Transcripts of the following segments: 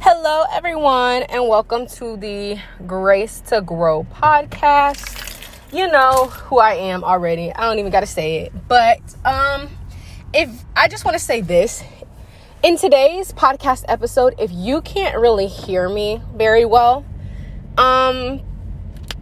Hello, everyone, and welcome to the Grace to Grow podcast. You know who I am already. I don't even got to say it. But um if I just want to say this, in today's podcast episode, if you can't really hear me very well, um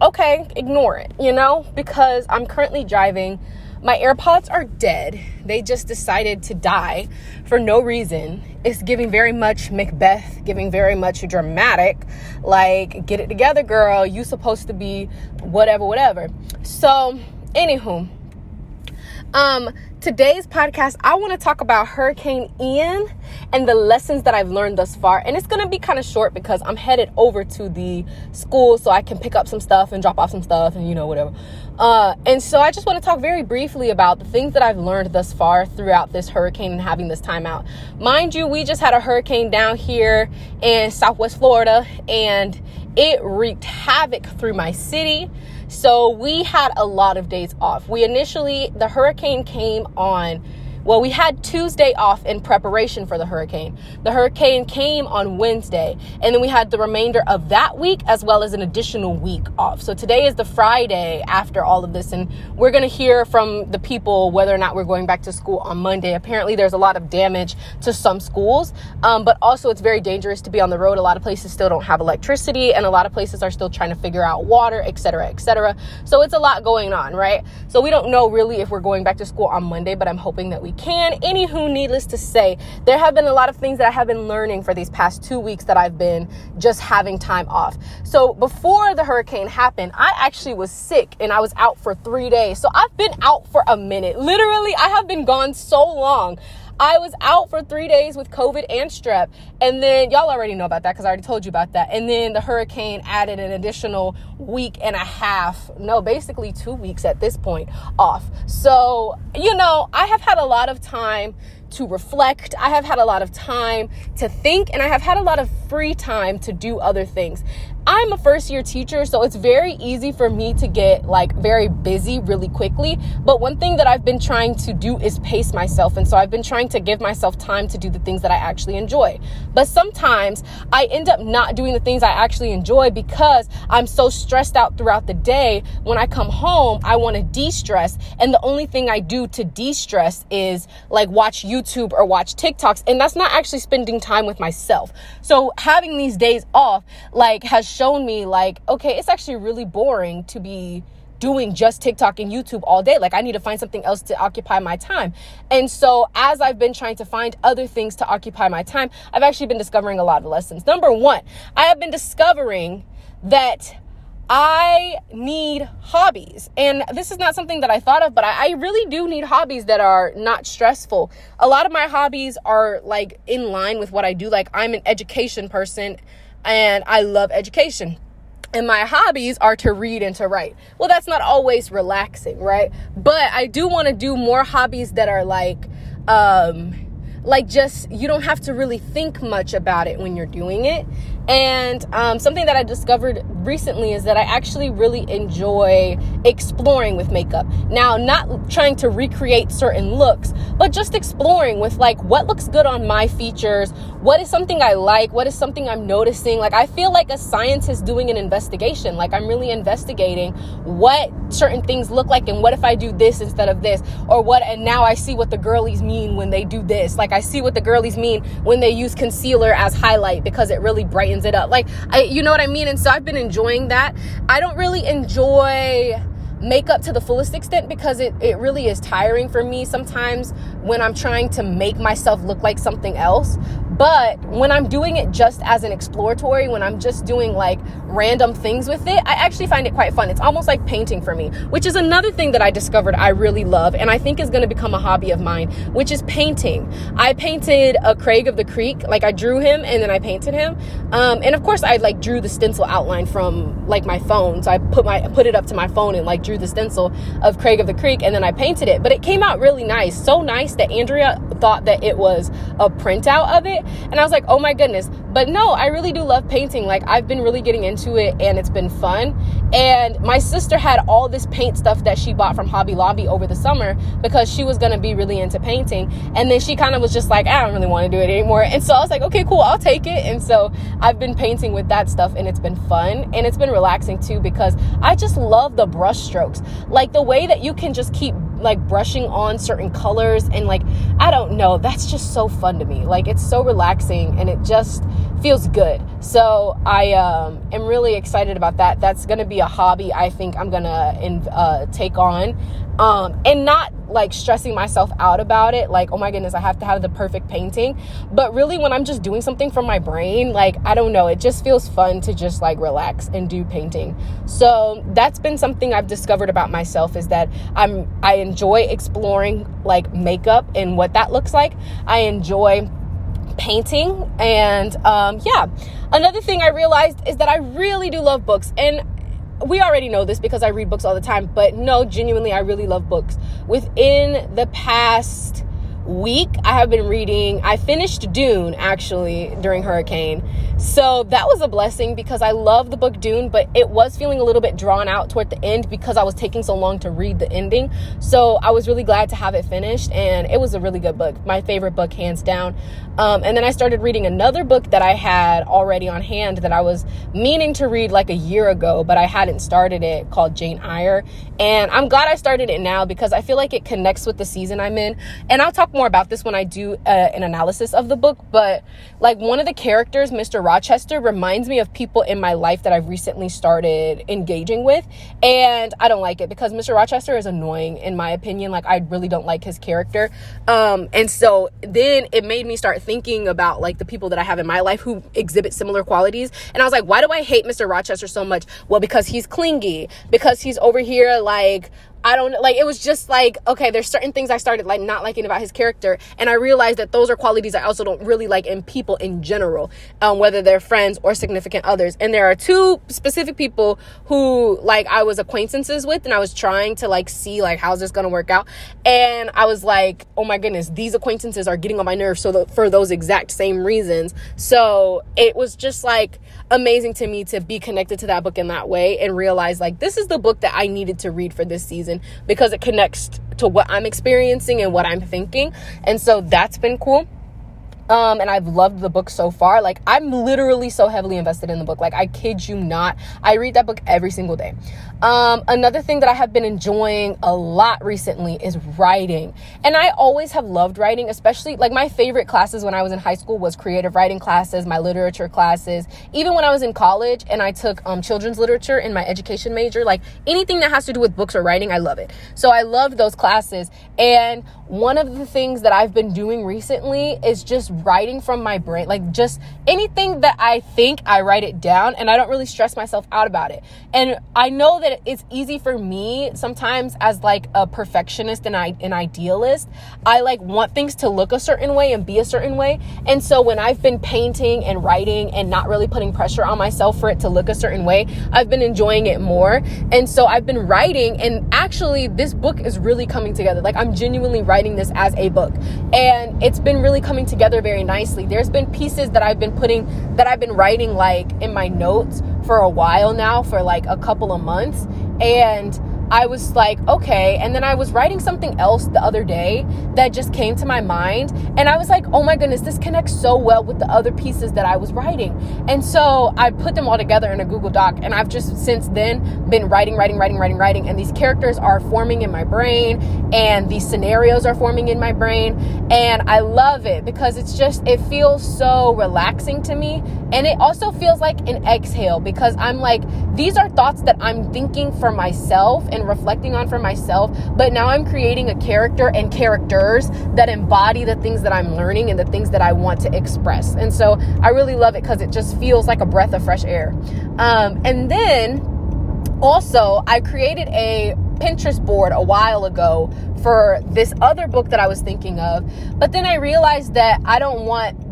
okay, ignore it, you know, because I'm currently driving. My AirPods are dead. They just decided to die for no reason. It's giving very much Macbeth, giving very much dramatic. Like, get it together, girl. You supposed to be whatever, whatever. So, anywho, um, today's podcast, I want to talk about Hurricane Ian and the lessons that I've learned thus far. And it's going to be kind of short because I'm headed over to the school so I can pick up some stuff and drop off some stuff and, you know, whatever. Uh, and so I just want to talk very briefly about the things that I've learned thus far throughout this hurricane and having this time out. Mind you, we just had a hurricane down here in Southwest Florida and it wreaked havoc through my city. So we had a lot of days off. We initially, the hurricane came on well, we had Tuesday off in preparation for the hurricane. The hurricane came on Wednesday, and then we had the remainder of that week as well as an additional week off. So today is the Friday after all of this, and we're going to hear from the people whether or not we're going back to school on Monday. Apparently, there's a lot of damage to some schools, um, but also it's very dangerous to be on the road. A lot of places still don't have electricity, and a lot of places are still trying to figure out water, etc., etc. So it's a lot going on, right? So we don't know really if we're going back to school on Monday, but I'm hoping that we can. Anywho, needless to say, there have been a lot of things that I have been learning for these past two weeks that I've been just having time off. So before the hurricane happened, I actually was sick and I was out for three days. So I've been out for a minute. Literally, I have been gone so long. I was out for three days with COVID and strep. And then y'all already know about that because I already told you about that. And then the hurricane added an additional week and a half, no, basically two weeks at this point off. So, you know, I have had a lot of time to reflect. I have had a lot of time to think and I have had a lot of free time to do other things. I'm a first year teacher, so it's very easy for me to get like very busy really quickly. But one thing that I've been trying to do is pace myself. And so I've been trying to give myself time to do the things that I actually enjoy. But sometimes I end up not doing the things I actually enjoy because I'm so stressed out throughout the day. When I come home, I want to de stress. And the only thing I do to de stress is like watch YouTube or watch TikToks. And that's not actually spending time with myself. So having these days off, like, has shown me like, okay, it's actually really boring to be doing just TikTok and YouTube all day. Like I need to find something else to occupy my time. And so as I've been trying to find other things to occupy my time, I've actually been discovering a lot of lessons. Number 1, I have been discovering that I need hobbies. And this is not something that I thought of, but I, I, really do need hobbies that are not stressful. A lot of my hobbies are like in line with what I do. Like I'm an education person and I love education. And my hobbies are to read and to write. Well, that's not always relaxing, right? But I do want to do more hobbies that are like, um, like just you don't have to really think much about it when you're doing it and um, something that I discovered recently is that I actually really enjoy exploring with makeup. Now, not trying to recreate certain looks, but just exploring with like what looks good on my features, what is something I like, what is something I'm noticing. Like, I feel like a scientist doing an investigation. Like, I'm really investigating what certain things look like and what if I do this instead of this, or what, and now I see what the girlies mean when they do this. Like, I see what the girlies mean when they use concealer as highlight because it really brightens brightens it up. Like, I, you know what I mean? And so I've been enjoying that. I don't really enjoy makeup to the fullest extent because it, it really is tiring for me sometimes when I'm trying to make myself look like something else. But when I'm doing it just as an exploratory, when I'm just doing like random things with it, I actually find it quite fun. It's almost like painting for me, which is another thing that I discovered I really love and I think is going to become a hobby of mine, which is painting. I painted a Craig of the Creek, like I drew him and then I painted him. Um, and of course I like drew the stencil outline from like my phone. So I put my put it up to my phone and like drew the stencil of Craig of the Creek and then I painted it. But it came out really nice. So nice that Andrea thought that it was a printout of it. And I was like, oh my goodness. But no, I really do love painting. Like I've been really getting into it and it's been fun. And my sister had all this paint stuff that she bought from Hobby Lobby over the summer because she was gonna be really into painting. And then she kind of was just like, I don't really want to do it anymore. And so I was like, okay, cool, I'll take it. And so I've been painting with that stuff and it's been fun and it's been relaxing too because I just love the brush strokes. Like the way that you can just keep like brushing on certain colors and like I don't know, that's just so fun to me. Like it's so relaxing and it just feels good. So I um, am really excited about that. That's going to be a hobby I think I'm going to uh, take on um, and not like stressing myself out about it like oh my goodness i have to have the perfect painting. But really when i'm just doing something from my brain like i don't know it just feels fun to just like relax and do painting. So that's been something i've discovered about myself is that i'm i enjoy exploring like makeup and what that looks like. I enjoy painting and um, yeah. Another thing i realized is that i really do love books and we already know this because I read books all the time, but no, genuinely, I really love books. Within the past week, I have been reading, I finished Dune actually during Hurricane. So that was a blessing because I love the book Dune, but it was feeling a little bit drawn out toward the end because I was taking so long to read the ending. So I was really glad to have it finished, and it was a really good book. My favorite book, hands down. Um, and then I started reading another book that I had already on hand that I was meaning to read like a year ago, but I hadn't started it called Jane Eyre. And I'm glad I started it now because I feel like it connects with the season I'm in. And I'll talk more about this when I do uh, an analysis of the book. But like one of the characters, Mr. Rochester reminds me of people in my life that I've recently started engaging with. And I don't like it because Mr. Rochester is annoying, in my opinion. Like, I really don't like his character. Um, and so then it made me start thinking about like the people that I have in my life who exhibit similar qualities. And I was like, why do I hate Mr. Rochester so much? Well, because he's clingy, because he's over here like I don't like it was just like okay there's certain things I started like not liking about his character and I realized that those are qualities I also don't really like in people in general um, whether they're friends or significant others and there are two specific people who like I was acquaintances with and I was trying to like see like how's this gonna work out and I was like oh my goodness these acquaintances are getting on my nerves so the, for those exact same reasons so it was just like amazing to me to be connected to that book in that way and realize like this is the book that I needed to read for this season because it connects to what I'm experiencing and what I'm thinking. And so that's been cool. Um, and I've loved the book so far. Like, I'm literally so heavily invested in the book. Like, I kid you not. I read that book every single day. Um, another thing that I have been enjoying a lot recently is writing. And I always have loved writing, especially like my favorite classes when I was in high school was creative writing classes, my literature classes. Even when I was in college and I took um, children's literature in my education major, like anything that has to do with books or writing, I love it. So I loved those classes. And one of the things that I've been doing recently is just writing from my brain. Like just anything that I think, I write it down and I don't really stress myself out about it. And I know that it's easy for me sometimes as like a perfectionist and I, an idealist. I like want things to look a certain way and be a certain way. And so when I've been painting and writing and not really putting pressure on myself for it to look a certain way, I've been enjoying it more. And so I've been writing and actually this book is really coming together. Like I'm genuinely writing this as a book and it's been really coming together very nicely. There's been pieces that I've been putting that I've been writing like in my notes for a while now for like a couple of months and I was like, okay. And then I was writing something else the other day that just came to my mind. And I was like, oh my goodness, this connects so well with the other pieces that I was writing. And so I put them all together in a Google Doc. And I've just since then been writing, writing, writing, writing, writing. And these characters are forming in my brain. And these scenarios are forming in my brain. And I love it because it's just, it feels so relaxing to me. And it also feels like an exhale because I'm like, these are thoughts that I'm thinking for myself and reflecting on for myself, but now I'm creating a character and characters that embody the things that I'm learning and the things that I want to express. And so I really love it because it just feels like a breath of fresh air. Um, and then also, I created a Pinterest board a while ago for this other book that I was thinking of, but then I realized that I don't want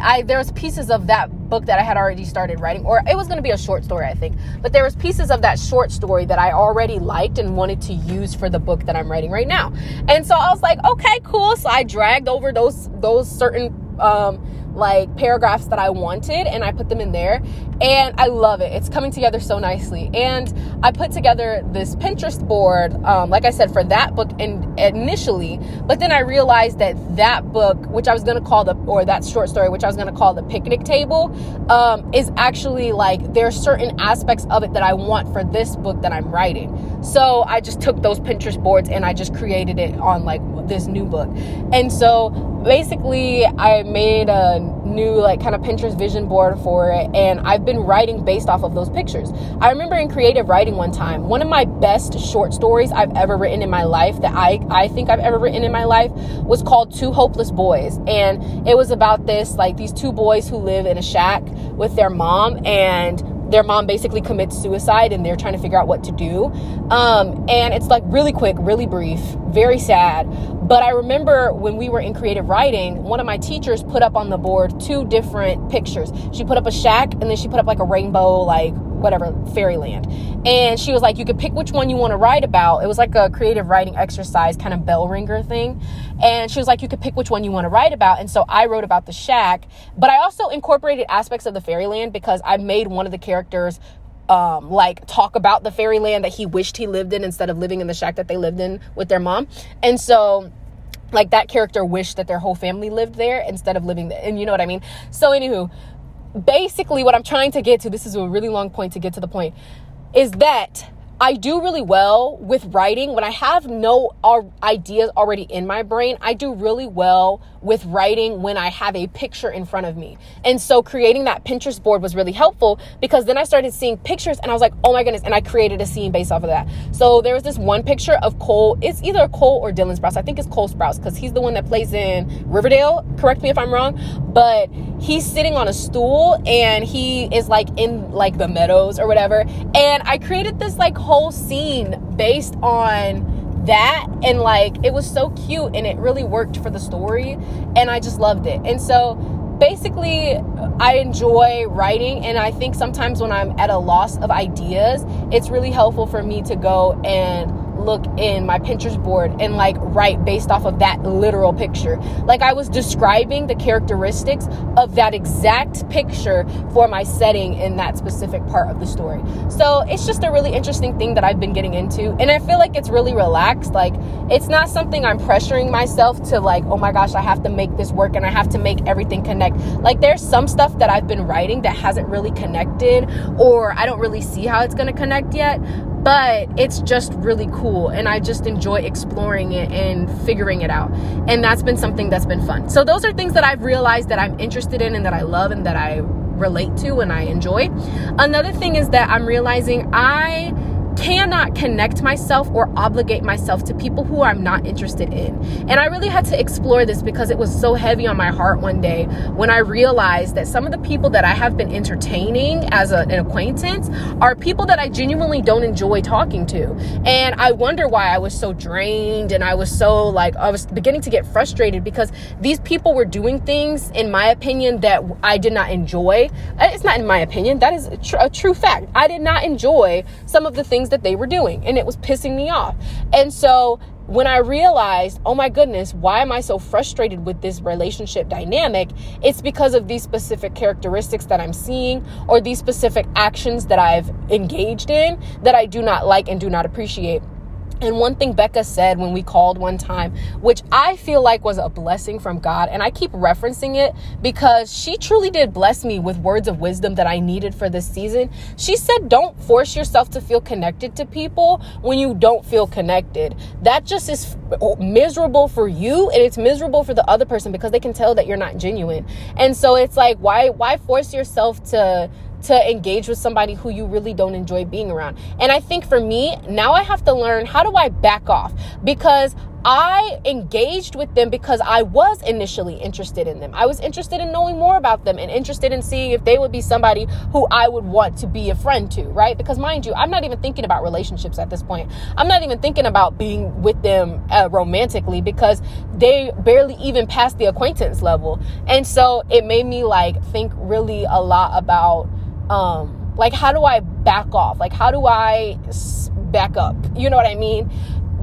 I there's pieces of that book that I had already started writing, or it was going to be a short story, I think. But there was pieces of that short story that I already liked and wanted to use for the book that I'm writing right now. And so I was like, okay, cool. So I dragged over those those certain um, like paragraphs that I wanted and I put them in there and I love it. It's coming together so nicely. And I put together this Pinterest board, um, like I said, for that book in, initially, but then I realized that that book, which I was going to call the, or that short story, which I was going to call the picnic table, um, is actually like there are certain aspects of it that I want for this book that I'm writing. So I just took those Pinterest boards and I just created it on like this new book. And so basically, I made a new like kind of Pinterest vision board for it, and I've been writing based off of those pictures. I remember in creative writing one time, one of my best short stories I've ever written in my life that I I think I've ever written in my life was called Two Hopeless Boys, and it was about this like these two boys who live in a shack with their mom and their mom basically commits suicide and they're trying to figure out what to do. Um, and it's like really quick, really brief, very sad. But I remember when we were in creative writing, one of my teachers put up on the board two different pictures. She put up a shack and then she put up like a rainbow, like whatever fairyland and she was like you could pick which one you want to write about it was like a creative writing exercise kind of bell ringer thing and she was like you could pick which one you want to write about and so i wrote about the shack but i also incorporated aspects of the fairyland because i made one of the characters um, like talk about the fairyland that he wished he lived in instead of living in the shack that they lived in with their mom. And so like that character wished that their whole family lived there instead of living there and you know what i mean? So anywho basically what I'm trying to get to, this is a really long point to get to the point, is that I do really well with writing when I have no uh, ideas already in my brain. I do really well with writing when I have a picture in front of me. And so creating that Pinterest board was really helpful because then I started seeing pictures and I was like, oh my goodness. And I created a scene based off of that. So there was this one picture of Cole. It's either Cole or Dylan Sprouse. I think it's Cole Sprouse because he's the one that plays in Riverdale. Correct me if I'm wrong. But he's sitting on a stool and he is like in like the meadows or whatever. And I created this like whole scene based on that and like it was so cute and it really worked for the story and I just loved it. And so basically I enjoy writing and I think sometimes when I'm at a loss of ideas, it's really helpful for me to go and look in my Pinterest board and like write based off of that literal picture. Like I was describing the characteristics of that exact picture for my setting in that specific part of the story. So it's just a really interesting thing that I've been getting into. And I feel like it's really relaxed. Like it's not something I'm pressuring myself to like, oh my gosh, I have to make this work and I have to make everything connect. Like there's some stuff that I've been writing that hasn't really connected or I don't really see how it's going to connect yet but it's just really cool and I just enjoy exploring it and figuring it out. And that's been something that's been fun. So those are things that I've realized that I'm interested in and that I love and that I relate to and I enjoy. Another thing is that I'm realizing I cannot connect myself or obligate myself to people who I'm not interested in. And I really had to explore this because it was so heavy on my heart one day when I realized that some of the people that I have been entertaining as a, an acquaintance are people that I genuinely don't enjoy talking to. And I wonder why I was so drained and I was so like, I was beginning to get frustrated because these people were doing things, in my opinion, that I did not enjoy. Uh, it's not in my opinion, that is a, tr- a true fact. I did not enjoy some of the things things that they were doing and it was pissing me off. And so when I realized, oh my goodness, why am I so frustrated with this relationship dynamic? It's because of these specific characteristics that I'm seeing or these specific actions that I've engaged in that I do not like and do not appreciate. And one thing Becca said when we called one time, which I feel like was a blessing from God, and I keep referencing it because she truly did bless me with words of wisdom that I needed for this season. She said, Don't force yourself to feel connected to people when you don't feel connected. That just is miserable for you and it's miserable for the other person because they can tell that you're not genuine. And so it's like, why, why force yourself to, to engage with somebody who you really don't enjoy being around. And I think for me, now I have to learn how do I back off? Because I engaged with them because I was initially interested in them. I was interested in knowing more about them and interested in seeing if they would be somebody who I would want to be a friend to, right? Because mind you, I'm not even thinking about relationships at this point. I'm not even thinking about being with them uh, romantically because they barely even passed the acquaintance level. And so it made me like think really a lot about um like how do I back off? Like how do I back up? You know what I mean?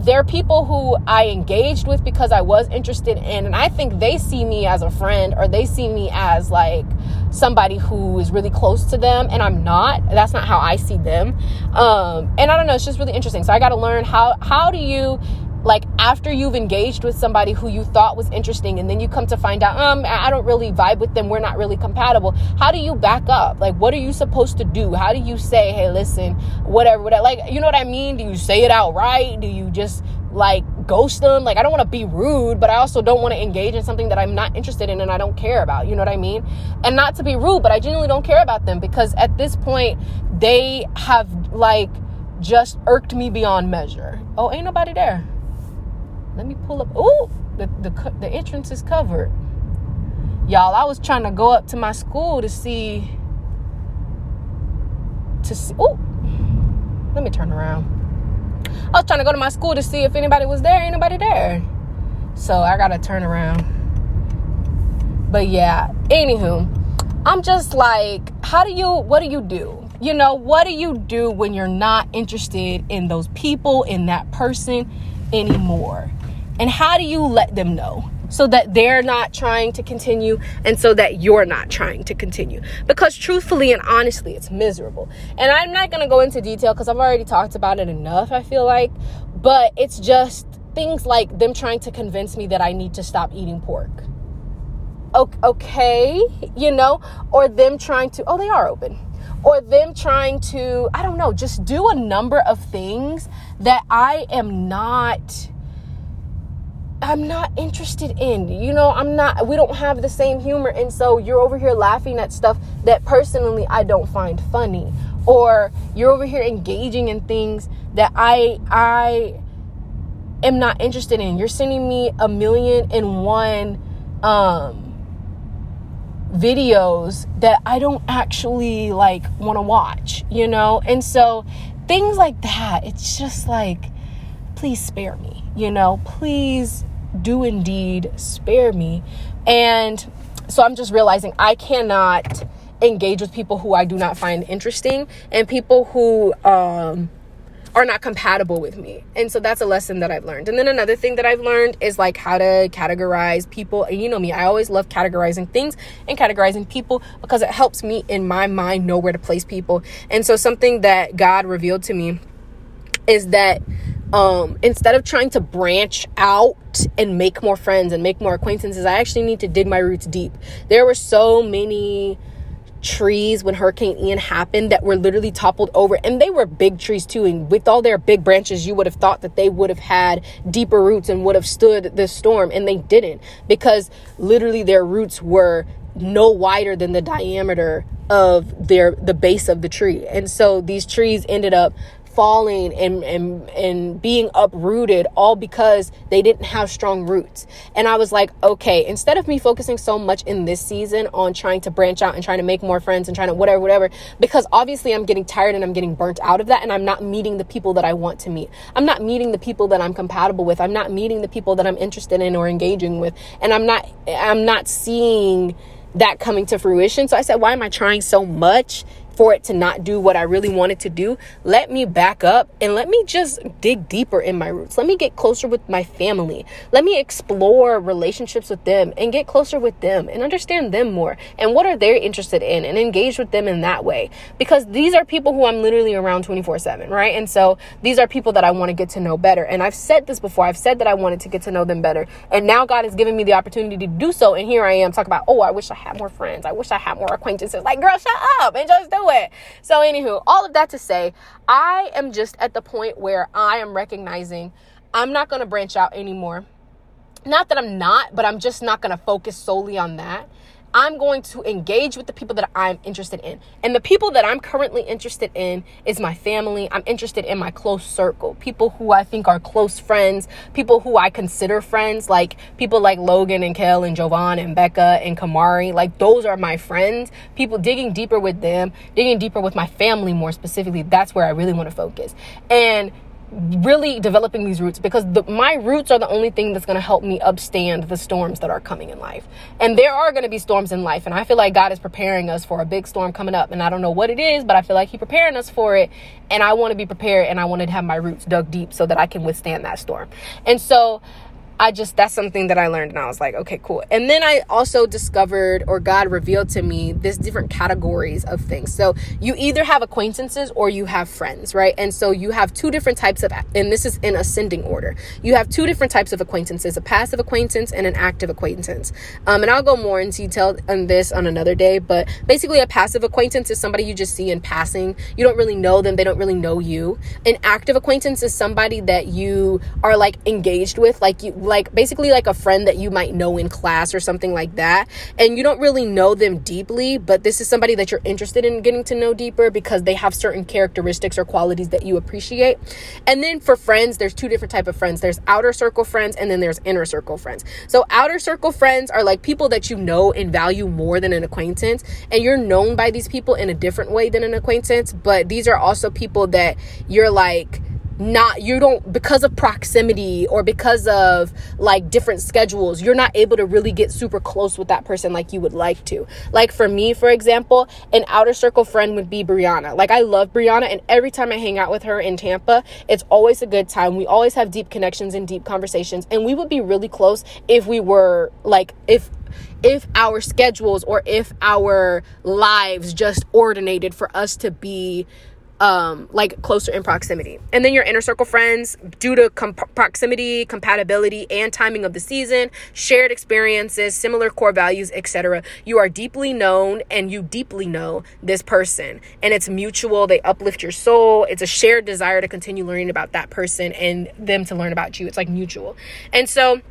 there are people who I engaged with because I was interested in, and I think they see me as a friend or they see me as like somebody who is really close to them, and I'm not. That's not how I see them. Um, and I don't know. It's just really interesting. So I got to learn how how do you like after you've engaged with somebody who you thought was interesting and then you come to find out um i don't really vibe with them we're not really compatible how do you back up? Like what are you supposed to do? How do you say hey listen whatever whatever like you know what i mean? Do you say it outright? Do you just like ghost them? Like i don't want to be rude but i also don't want to engage in something that i'm not interested in and i don't care about you know what i mean? And not to be rude but i genuinely don't care about them because at this point they have like just irked me beyond measure. Oh ain't nobody there let me pull up. Oh, the, the, the entrance is covered. Y'all, I was trying to go up to my school to see. To see. Oh, let me turn around. I was trying to go to my school to see if anybody was there. Anybody there? So I gotta turn around. But yeah, anywho, I'm just like, how do you, what do you do? You know, what do you do when you're not interested in those people, in that person anymore? And how do you let them know? so that they're not trying to continue and so that you're not trying to continue. Because truthfully and honestly, it's miserable. And I'm not to go into detail because I've already talked about it enough, I feel like. But it's just things like them trying to convince me that I need to stop eating pork. Okay, you know, or them trying to, oh, they are open. Or them trying to, I don't know, just do a number of things that I am not I'm not interested in. You know, I'm not, we don't have the same humor. And so you're over here laughing at stuff that personally I don't find funny. Or you're over here engaging in things that I, I am not interested in. You're sending me a million and one, um, videos that I don't actually like want to watch, you know? And so things like that, it's just like, please spare me, you know? Please do indeed spare me. And so I'm just realizing I cannot engage with people who I do not find interesting and people who um, are not compatible with me. And so that's a lesson that I've learned. And then another thing that I've learned is like how to categorize people. And you know me, I always love categorizing things and categorizing people because it helps me in my mind know where to place people. And so something that God revealed to me is that um, instead of trying to branch out and make more friends and make more acquaintances, I actually need to dig my roots deep. There were so many trees when Hurricane Ian happened that were literally toppled over, and they were big trees too. And with all their big branches, you would have thought that they would have had deeper roots and would have stood the storm, and they didn't because literally their roots were no wider than the diameter of their the base of the tree and so these trees ended up falling and and and being uprooted all because they didn't have strong roots. And I was like, okay, instead of me focusing so much in this season on trying to branch out and trying to make more friends and trying to whatever whatever because obviously I'm getting tired and I'm getting burnt out of that and I'm not meeting the people that I want to meet. I'm not meeting the people that I'm compatible with. I'm not meeting the people that I'm interested in or engaging with. And I'm not I'm not seeing that coming to fruition. So I said, why am I trying so much for it to not do what I really wanted to do, let me back up and let me just dig deeper in my roots. Let me get closer with my family. Let me explore relationships with them and get closer with them and understand them more and what are they interested in and engage with them in that way. Because these are people who I'm literally around 24 7, right? And so these are people that I want to get to know better. And I've said this before, I've said that I wanted to get to know them better. And now God has given me the opportunity to do so. And here I am talking about, oh, I wish I had more friends. I wish I had more acquaintances. Like, girl, shut up and just do it. So, anywho, all of that to say, I am just at the point where I am recognizing I'm not going to branch out anymore. Not that I'm not, but I'm just not going to focus solely on that. I'm going to engage with the people that I'm interested in. And the people that I'm currently interested in is my family. I'm interested in my close circle, people who I think are close friends, people who I consider friends, like people like Logan and Kel and Jovan and Becca and Kamari. Like those are my friends. People digging deeper with them, digging deeper with my family more specifically. That's where I really want to focus. And really developing these roots because the, my roots are the only thing that's going to help me upstand the storms that are coming in life. And there are going to be storms in life. And I feel like God is preparing us for a big storm coming up. And I don't know what it is, but I feel like He's preparing us for it. And I want to be prepared and I want to have my roots dug deep so that I can withstand that storm. And so I just that's something that I learned and I was like, okay, cool. And then I also discovered or God revealed to me this different categories of things. So you either have acquaintances or you have friends, right? And so you have two different types of and this is in ascending order. You have two different types of acquaintances, a passive acquaintance and an active acquaintance. Um, and I'll go more in detail on this on another day, but basically a passive acquaintance is somebody you just see in passing. You don't really know them, they don't really know you. An active acquaintance is somebody that you are like engaged with, like you like basically like a friend that you might know in class or something like that. And you don't really know them deeply, but this is somebody that you're interested in getting to know deeper because they have certain characteristics or qualities that you appreciate. And then for friends, there's two different type of friends. There's outer circle friends and then there's inner circle friends. So outer circle friends are like people that you know and value more than an acquaintance and you're known by these people in a different way than an acquaintance, but these are also people that you're like not you don't because of proximity or because of like different schedules you're not able to really get super close with that person like you would like to. Like for me for example an outer circle friend would be brianna. Like i love brianna and every time i hang out with her in tampa it's always a good time. We always have deep connections and deep conversations and we would be really close if we were like if if our schedules or if our lives just ordinated for us to be um, like closer in proximity. And then your inner circle friends, due to proximity, compatibility, and timing of the season, shared experiences, similar core values, etc. You are deeply known and you deeply know this person. And it's mutual. They uplift your soul. It's a shared desire to continue learning about that person and them to learn about you. It's like mutual. And so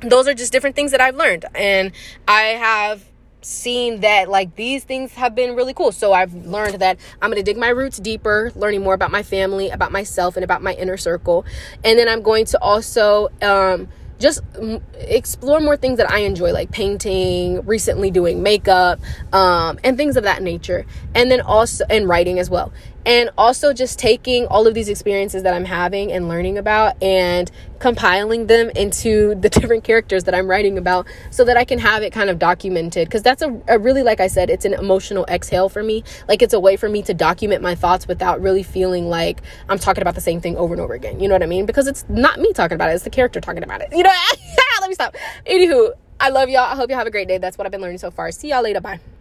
those are just different things that I've learned. And I have seen that like these things have been really cool. So I've learned that I'm going to dig my roots deeper, learning more about my family, about myself, and about my inner circle. And then I'm going to also um, just explore more things that I enjoy, like painting, recently doing makeup, um, and things of that nature. And then also, and writing as well and also just taking all of these experiences that I'm having and learning about and compiling them into the different characters that I'm writing about so that I can have it kind of documented. Because that's a, a, really like I said it's an emotional exhale for me. Like it's a way for me to document my thoughts without really feeling like I'm talking about the same thing over and over again. You know what I mean? Because it's not me talking about it it's the character talking about it. You know? Let me stop. Anywho I love y'all. I hope y'all have a great day. That's what I've been learning so far. See y'all later. Bye